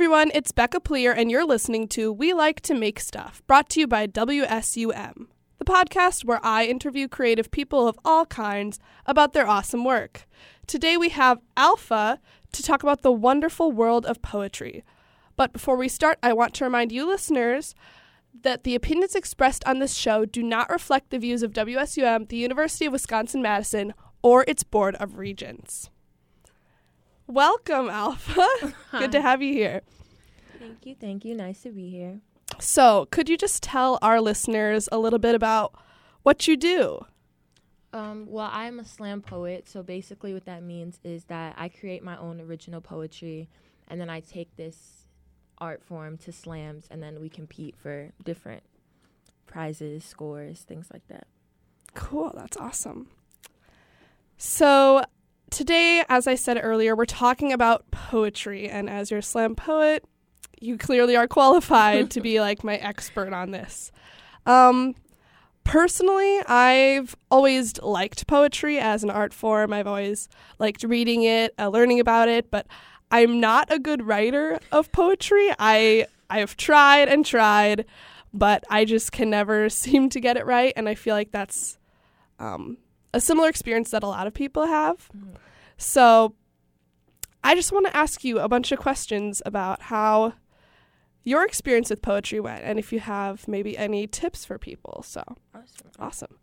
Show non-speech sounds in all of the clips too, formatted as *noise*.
everyone, it's Becca Pleer, and you're listening to We Like to Make Stuff, brought to you by WSUM, the podcast where I interview creative people of all kinds about their awesome work. Today we have Alpha to talk about the wonderful world of poetry. But before we start, I want to remind you listeners that the opinions expressed on this show do not reflect the views of WSUM, the University of Wisconsin Madison, or its Board of Regents. Welcome, Alpha. *laughs* Good to have you here. Thank you, thank you. Nice to be here. So, could you just tell our listeners a little bit about what you do? Um, well, I'm a slam poet, so basically, what that means is that I create my own original poetry, and then I take this art form to slams, and then we compete for different prizes, scores, things like that. Cool, that's awesome. So, today, as I said earlier, we're talking about poetry, and as your slam poet, you clearly are qualified to be like my expert on this. Um, personally, I've always liked poetry as an art form. I've always liked reading it, uh, learning about it, but I'm not a good writer of poetry. I I've tried and tried, but I just can never *laughs* seem to get it right, and I feel like that's um, a similar experience that a lot of people have. Mm-hmm. So I just want to ask you a bunch of questions about how your experience with poetry went and if you have maybe any tips for people. So awesome. Awesome.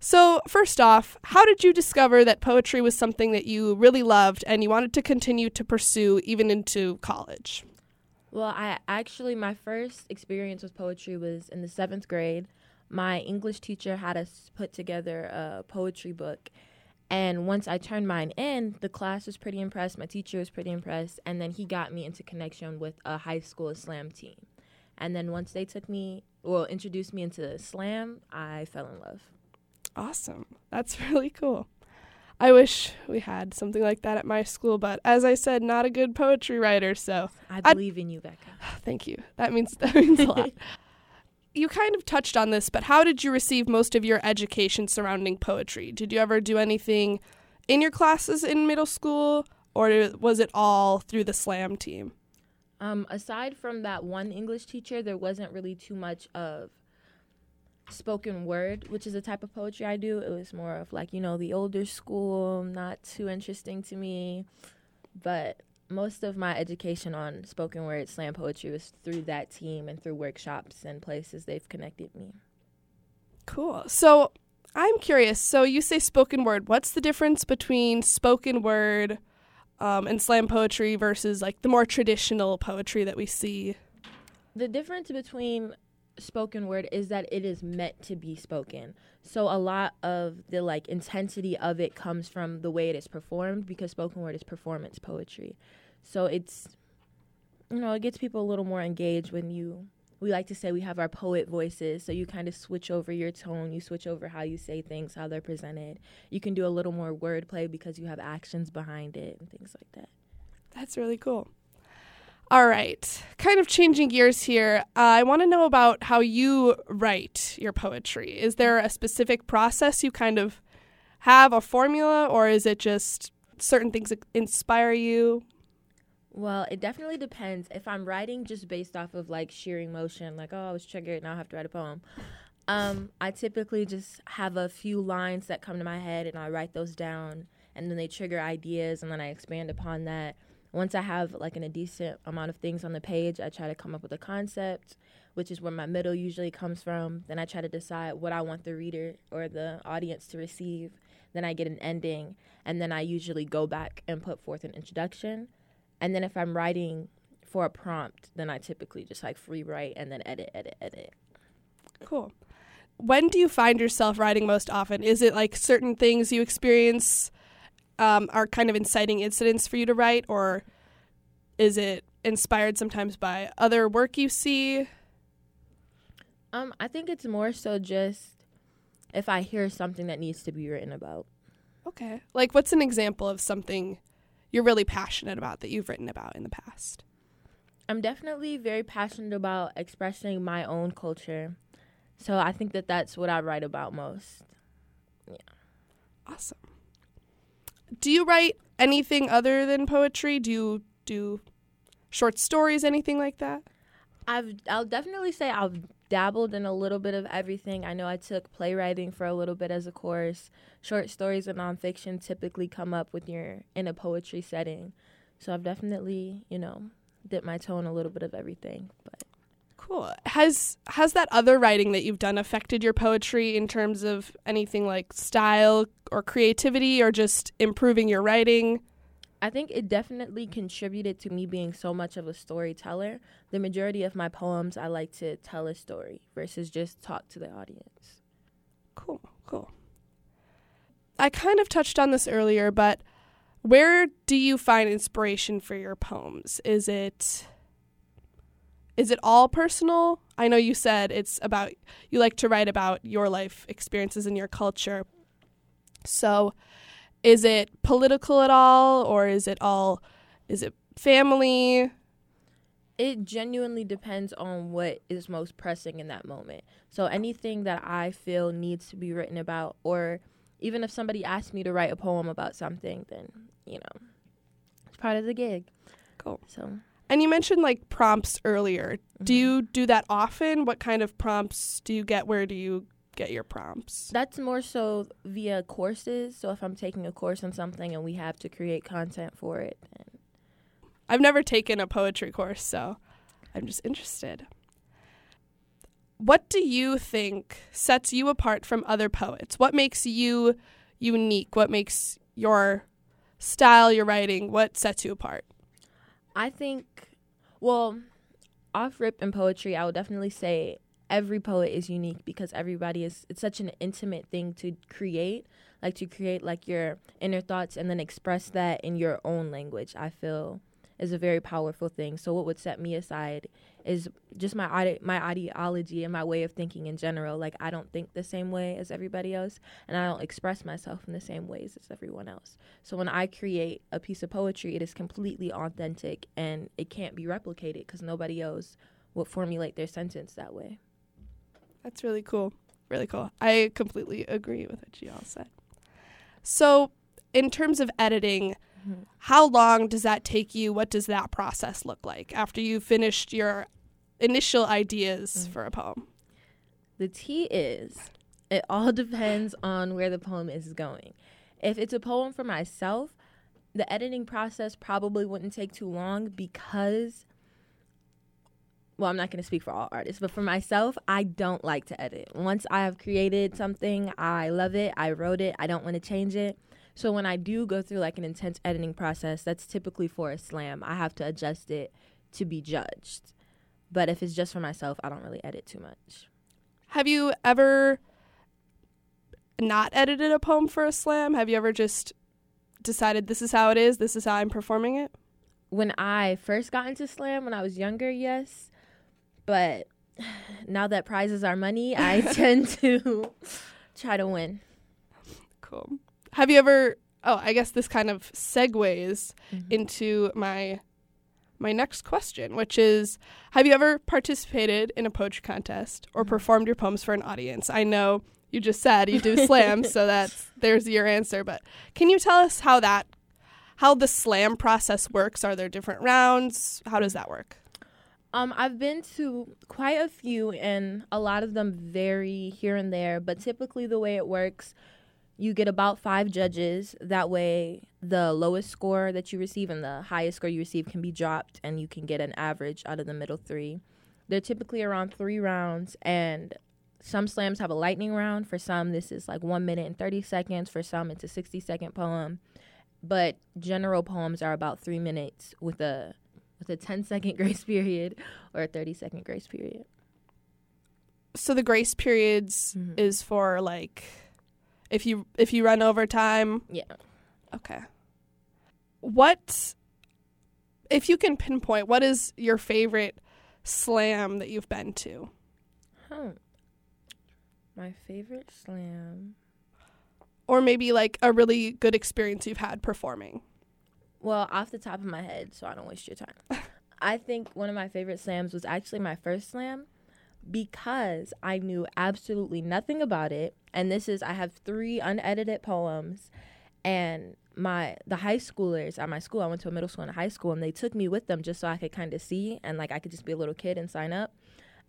So, first off, how did you discover that poetry was something that you really loved and you wanted to continue to pursue even into college? Well, I actually, my first experience with poetry was in the seventh grade my English teacher had us put together a poetry book. And once I turned mine in, the class was pretty impressed. My teacher was pretty impressed. And then he got me into connection with a high school slam team. And then once they took me, well, introduced me into slam, I fell in love. Awesome. That's *laughs* really cool. I wish we had something like that at my school, but as I said, not a good poetry writer, so I believe I'd, in you, Becca. *sighs* Thank you. That means *laughs* that means a lot. *laughs* you kind of touched on this, but how did you receive most of your education surrounding poetry? Did you ever do anything in your classes in middle school, or was it all through the slam team? Um, aside from that one English teacher, there wasn't really too much of spoken word, which is a type of poetry I do. It was more of like, you know, the older school, not too interesting to me. But most of my education on spoken word slam poetry was through that team and through workshops and places they've connected me. Cool. So I'm curious. So you say spoken word. What's the difference between spoken word um, and slam poetry versus like the more traditional poetry that we see? The difference between spoken word is that it is meant to be spoken. So a lot of the like intensity of it comes from the way it is performed because spoken word is performance poetry. So it's you know, it gets people a little more engaged when you we like to say we have our poet voices, so you kind of switch over your tone, you switch over how you say things, how they're presented. You can do a little more wordplay because you have actions behind it and things like that. That's really cool. All right, kind of changing gears here. Uh, I want to know about how you write your poetry. Is there a specific process you kind of have, a formula, or is it just certain things inspire you? Well, it definitely depends. If I'm writing just based off of like sheer emotion, like, oh, I was triggered, now I have to write a poem. Um, I typically just have a few lines that come to my head and I write those down, and then they trigger ideas, and then I expand upon that once I have like an, a decent amount of things on the page, I try to come up with a concept, which is where my middle usually comes from. Then I try to decide what I want the reader or the audience to receive. Then I get an ending, and then I usually go back and put forth an introduction. And then if I'm writing for a prompt, then I typically just like free write and then edit, edit, edit. Cool. When do you find yourself writing most often? Is it like certain things you experience um, are kind of inciting incidents for you to write, or is it inspired sometimes by other work you see? Um, I think it's more so just if I hear something that needs to be written about. Okay. Like, what's an example of something you're really passionate about that you've written about in the past? I'm definitely very passionate about expressing my own culture. So I think that that's what I write about most. Yeah. Awesome do you write anything other than poetry? Do you do short stories, anything like that? I've I'll definitely say I've dabbled in a little bit of everything. I know I took playwriting for a little bit as a course. Short stories and nonfiction typically come up when you're in a poetry setting. So I've definitely, you know, dipped my toe in a little bit of everything. But Cool. Has has that other writing that you've done affected your poetry in terms of anything like style or creativity or just improving your writing? I think it definitely contributed to me being so much of a storyteller. The majority of my poems, I like to tell a story versus just talk to the audience. Cool, cool. I kind of touched on this earlier, but where do you find inspiration for your poems? Is it is it all personal? I know you said it's about you like to write about your life experiences in your culture. So, is it political at all or is it all is it family? It genuinely depends on what is most pressing in that moment. So anything that I feel needs to be written about or even if somebody asks me to write a poem about something, then, you know, it's part of the gig. Cool. So And you mentioned like prompts earlier. Do Mhm. you do that often? What kind of prompts do you get? Where do you get your prompts? That's more so via courses. So if I'm taking a course on something and we have to create content for it, then I've never taken a poetry course, so I'm just interested. What do you think sets you apart from other poets? What makes you unique? What makes your style, your writing, what sets you apart? I think, well, off rip in poetry, I would definitely say every poet is unique because everybody is, it's such an intimate thing to create. Like to create like your inner thoughts and then express that in your own language, I feel is a very powerful thing. So what would set me aside is just my my ideology and my way of thinking in general. Like I don't think the same way as everybody else, and I don't express myself in the same ways as everyone else. So when I create a piece of poetry, it is completely authentic and it can't be replicated because nobody else would formulate their sentence that way. That's really cool. Really cool. I completely agree with what you all said. So, in terms of editing, Mhm. how long does that take you? What does that process look like after you've finished your initial ideas Mm. for a poem? The T is it all *laughs* depends on where the poem is going. If it's a poem for myself, the editing process probably wouldn't take too long because well, I'm not going to speak for all artists, but for myself, I don't like to edit. Once I have created something, I love it, I wrote it, I don't want to change it. So when I do go through like an intense editing process, that's typically for a slam. I have to adjust it to be judged. But if it's just for myself, I don't really edit too much. Have you ever not edited a poem for a slam? Have you ever just decided this is how it is, this is how I'm performing it? when I first got into slam when I was younger, yes. But now that prizes are money, I *laughs* tend to try to win. Cool. Have you ever Oh, I guess this kind of segues Mhm. into my my next question, which is have you ever participated in a poetry contest or Mhm. performed your poems for an audience? I know you just said you do *laughs* slams, so that's there's your answer, but can you tell us how that how the slam process works? Are there different rounds? How does that work? Um, I've been to quite a few, and a lot of them vary here and there. But typically, the way it works, you get about five judges. That way, the lowest score that you receive and the highest score you receive can be dropped, and you can get an average out of the middle three. They're typically around three rounds, and some slams have a lightning round. For some, this is like one minute and 30 seconds. For some, it's a 60 second poem. But general poems are about three minutes with a with a 10 second *laughs* grace period or a 30 second grace period. So the grace periods Mhm. is for like if you if you run over time. Yeah. Okay. What if you can pinpoint what is your favorite slam that you've been to? Huh. My favorite slam. Or maybe like a really good experience you've had performing. Well, off the top of my head, so I don't waste your time. *laughs* I think one of my favorite slams was actually my first slam because I knew absolutely nothing about it. And this is, I have three unedited poems, and my the high schoolers at my school, I went to a middle school and a high school, and they took me with them just so I could kind of see and like I could just be a little kid and sign up.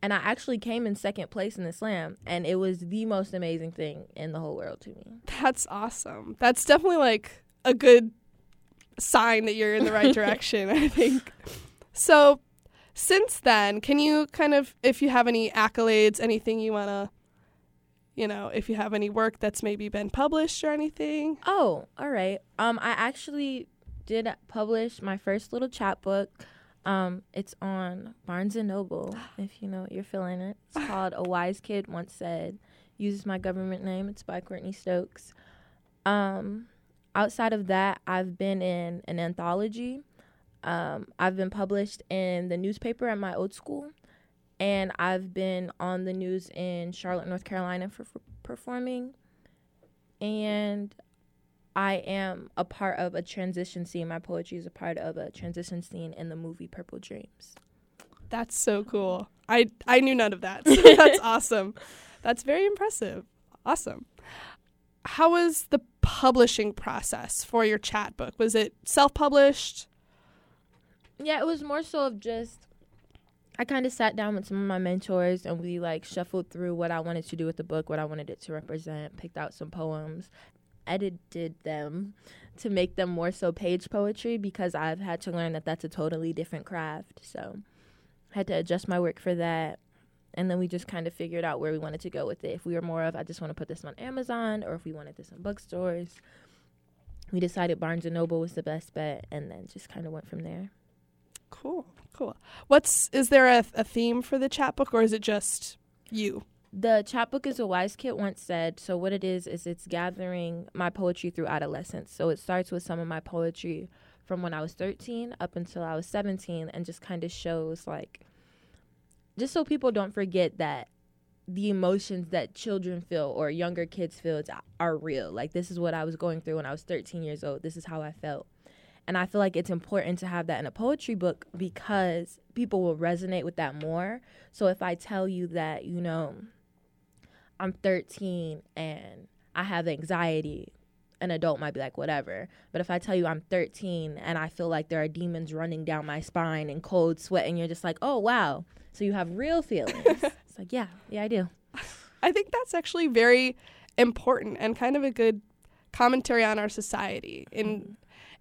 And I actually came in second place in the slam, and it was the most amazing thing in the whole world to me. That's awesome. That's definitely like a good sign that you're in the right *laughs* direction, I think. So, since then, can you kind of, if you have any accolades, anything you want to, you know, if you have any work that's maybe been published or anything? Oh, all right. Um, I actually did publish my first little chapbook. Um, it's on Barnes and Noble. *gasps* If you know you're feeling it, it's called "A Wise Kid Once Said." Uses my government name. It's by Courtney Stokes. Um, outside of that, I've been in an anthology. Um, I've been published in the newspaper at my old school, and I've been on the news in Charlotte, North Carolina for, for performing. And I am a part of a transition scene. My poetry is a part of a transition scene in the movie Purple Dreams. That's so cool. I I knew none of that. So *laughs* that's awesome. That's very impressive. Awesome. How was the publishing process for your chapbook? Was it self-published? Yeah, it was more so of just I kind of sat down with some of my mentors and we like shuffled through what I wanted to do with the book, what I wanted it to represent, picked out some poems, edited them to make them more so page poetry because I've had to learn that that's a totally different craft. So I had to adjust my work for that. And then we just kind of figured out where we wanted to go with it. If we were more of, I just want to put this on Amazon, or if we wanted this in bookstores, we decided Barnes and Noble was the best bet, and then just kind of went from there. Cool, cool. What's is there a, a theme for the chapbook, or is it just you? The chapbook is a wise kid once said. So what it is is it's gathering my poetry through adolescence. So it starts with some of my poetry from when I was 13 up until I was 17, and just kind of shows like, just so people don't forget that the emotions that children feel or younger kids feel are real. Like this is what I was going through when I was 13 years old. This is how I felt. And I feel like it's important to have that in a poetry book because people will resonate with that more. So if I tell you that, you know, I'm 13 and I have anxiety, an adult might be like, whatever. But if I tell you I'm 13 and I feel like there are demons running down my spine and cold sweat, and you're just like, oh, wow. So you have real feelings. *laughs* it's like, yeah, yeah, I do. I think that's actually very important and kind of a good commentary on our society in mm-hmm.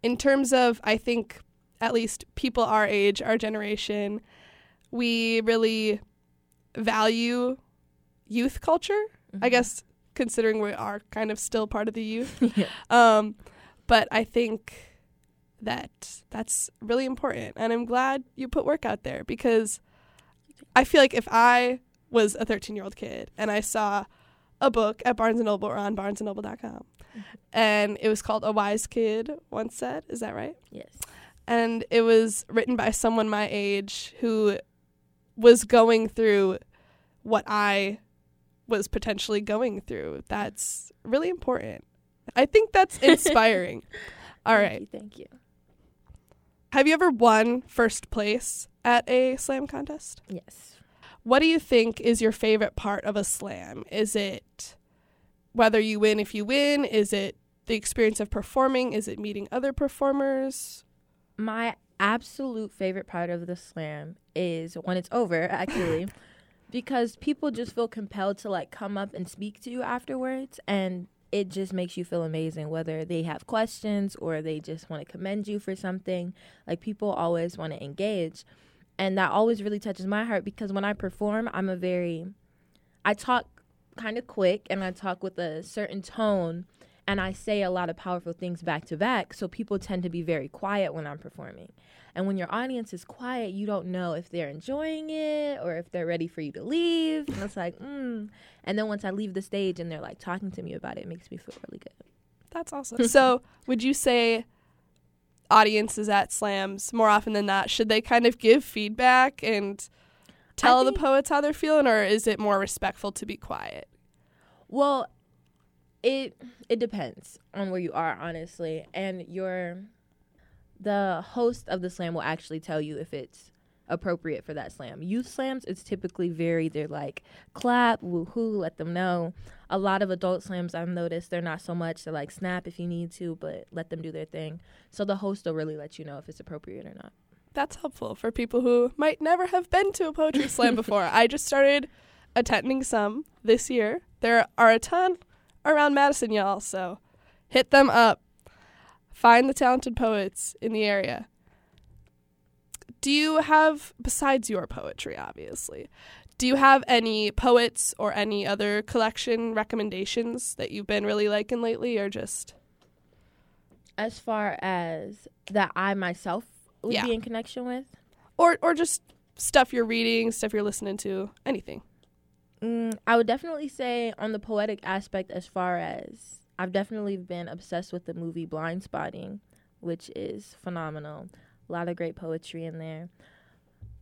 in terms of I think at least people our age, our generation, we really value youth culture. Mm-hmm. I guess considering we are kind of still part of the youth. *laughs* yeah. um, but I think that that's really important, and I'm glad you put work out there because I feel like if I was a 13 year old kid and I saw a book at Barnes and Noble or on barnesandnoble.com mm-hmm. and it was called A Wise Kid Once Said, is that right? Yes. And it was written by someone my age who was going through what I was potentially going through. That's really important. I think that's *laughs* inspiring. All thank right. You, thank you. Have you ever won first place at a slam contest? Yes. What do you think is your favorite part of a slam? Is it whether you win if you win? Is it the experience of performing? Is it meeting other performers? My absolute favorite part of the slam is when it's over, *laughs* actually, because people just feel compelled to like come up and speak to you afterwards. And it just makes you feel amazing whether they have questions or they just want to commend you for something like people always want to engage and that always really touches my heart because when i perform i'm a very i talk kind of quick and i talk with a certain tone and i say a lot of powerful things back to back so people tend to be very quiet when i'm performing and when your audience is quiet, you don't know if they're enjoying it or if they're ready for you to leave. And it's like, mm. And then once I leave the stage and they're like talking to me about it, it makes me feel really good. That's awesome. *laughs* so, would you say audiences at slams more often than not should they kind of give feedback and tell the poets how they're feeling or is it more respectful to be quiet? Well, it it depends on where you are honestly and your the host of the slam will actually tell you if it's appropriate for that slam. Youth slams, it's typically very they're like clap, woohoo, let them know. A lot of adult slams I've noticed they're not so much. They're like snap if you need to, but let them do their thing. So the host will really let you know if it's appropriate or not. That's helpful for people who might never have been to a poetry slam *laughs* before. I just started attending some this year. There are a ton around Madison, y'all, so hit them up. Find the talented poets in the area. Do you have, besides your poetry, obviously, do you have any poets or any other collection recommendations that you've been really liking lately, or just? As far as that I myself would Yeah. be in connection with, Or, or just stuff you're reading, stuff you're listening to, anything. Mm, I would definitely say on the poetic aspect, as far as I've definitely been obsessed with the movie Blind Spotting, which is phenomenal. A lot of great poetry in there.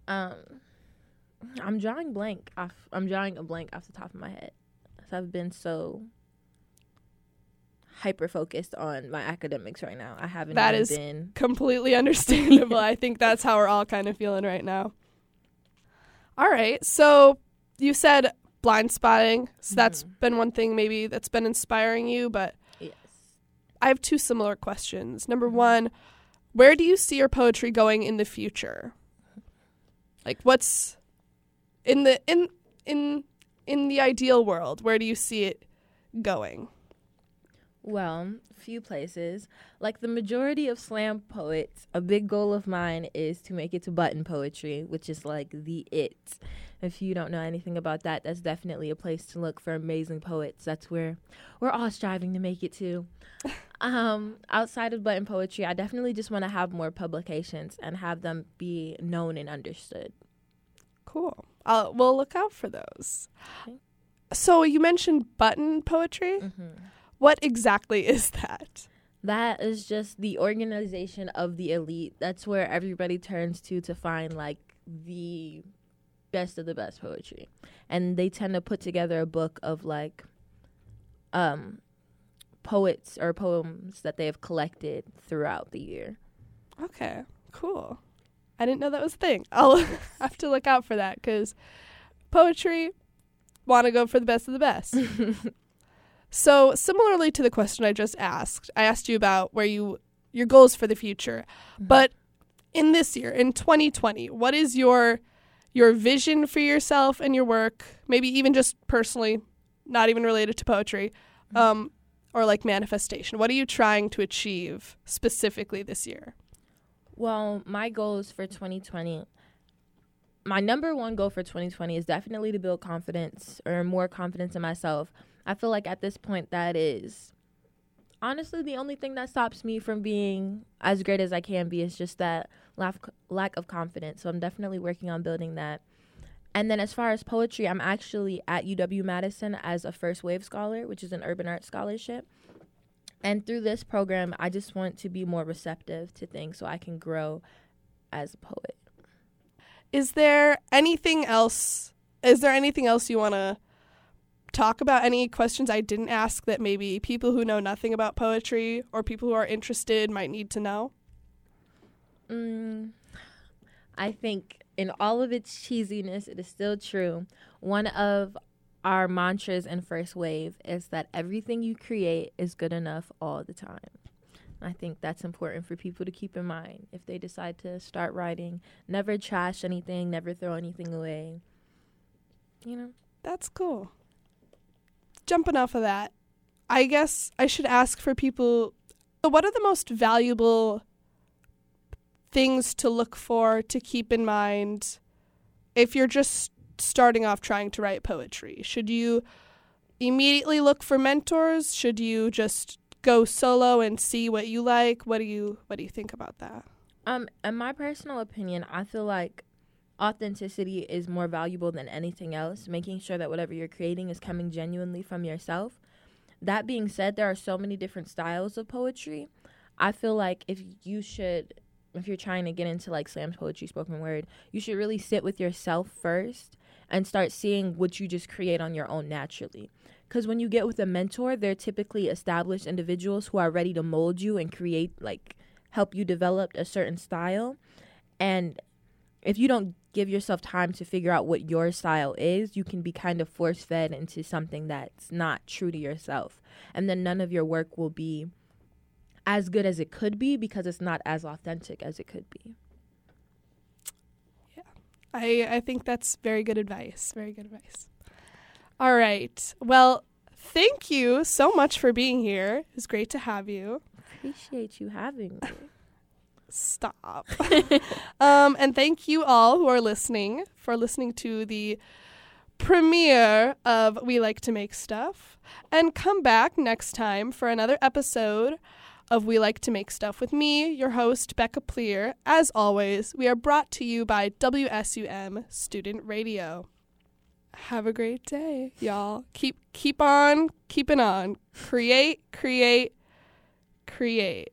Um, I'm drawing blank off. I'm drawing a blank off the top of my head. So I've been so hyper focused on my academics right now. I haven't That is been. completely *laughs* understandable. I think that's how we're all kind of feeling right now. All right. So you said blind spotting. So that's been one thing maybe that's been inspiring you, but Yes. I have two similar questions. Number one, where do you see your poetry going in the future? Like what's in the in in in the ideal world, where do you see it going? Well, few places. Like the majority of slam poets, a big goal of mine is to make it to button poetry, which is like the it. If you don't know anything about that, that's definitely a place to look for amazing poets. That's where we're all striving to make it to. *laughs* um, outside of button poetry, I definitely just want to have more publications and have them be known and understood. Cool. I'll, we'll look out for those. Okay. So you mentioned button poetry. Mm-hmm. What exactly *laughs* is that? That is just the organization of the elite. That's where everybody turns to to find like the best of the best poetry. And they tend to put together a book of like um poets or poems that they have collected throughout the year. Okay, cool. I didn't know that was a thing. *laughs* I'll have to look out for that because poetry want to go for the best of the best. *laughs* so similarly to the question I just asked, I asked you about where you your goals for the future, but in this year, in 2020, what is your your vision for yourself and your work? Maybe even just personally, not even related to poetry, um, or like manifestation. What are you trying to achieve specifically this year? Well, my goals for 2020, my number one goal for 2020 is definitely to build confidence or more confidence in myself. I feel like at this point, that is honestly the only thing that stops me from being as great as I can be is just that lack, lack of confidence. So I'm definitely working on building that. And then as far as poetry, I'm actually at UW Madison as a first wave scholar, which is an urban art scholarship. And through this program, I just want to be more receptive to things so I can grow as a poet. Is there anything else? Is there anything else you want to talk about? Any questions I didn't ask that maybe people who know nothing about poetry or people who are interested might need to know? Mm, I think in all of its cheesiness, it is still true. One of our mantras in First Wave is that everything you create is good enough all the time. I think that's important for people to keep in mind if they decide to start writing. Never trash anything, never throw anything away. You know? That's cool. Jumping off of that, I guess I should ask for people what are the most valuable things to look for to keep in mind if you're just starting off trying to write poetry? Should you immediately look for mentors? Should you just go solo and see what you like? What do you what do you think about that? Um, in my personal opinion, I feel like authenticity is more valuable than anything else, making sure that whatever you're creating is coming genuinely from yourself. That being said, there are so many different styles of poetry. I feel like if you should if you're trying to get into like slam poetry, spoken word, you should really sit with yourself first and start seeing what you just create on your own naturally. Because when you get with a mentor, they're typically established individuals who are ready to mold you and create, like, help you develop a certain style. And if you don't give yourself time to figure out what your style is, you can be kind of force fed into something that's not true to yourself. And then none of your work will be as good as it could be because it's not as authentic as it could be. Yeah. I, I think that's very good advice. Very good advice. All right. Well, thank you so much for being here. It was great to have you. Appreciate you having me. Stop. *laughs* um, and thank you all who are listening for listening to the premiere of We Like to Make Stuff. And come back next time for another episode of We Like to Make Stuff with me, your host, Becca Pleer. As always, we are brought to you by WSUM Student Radio. Have a great day, y'all. Keep keep on keeping on. Create, create, create.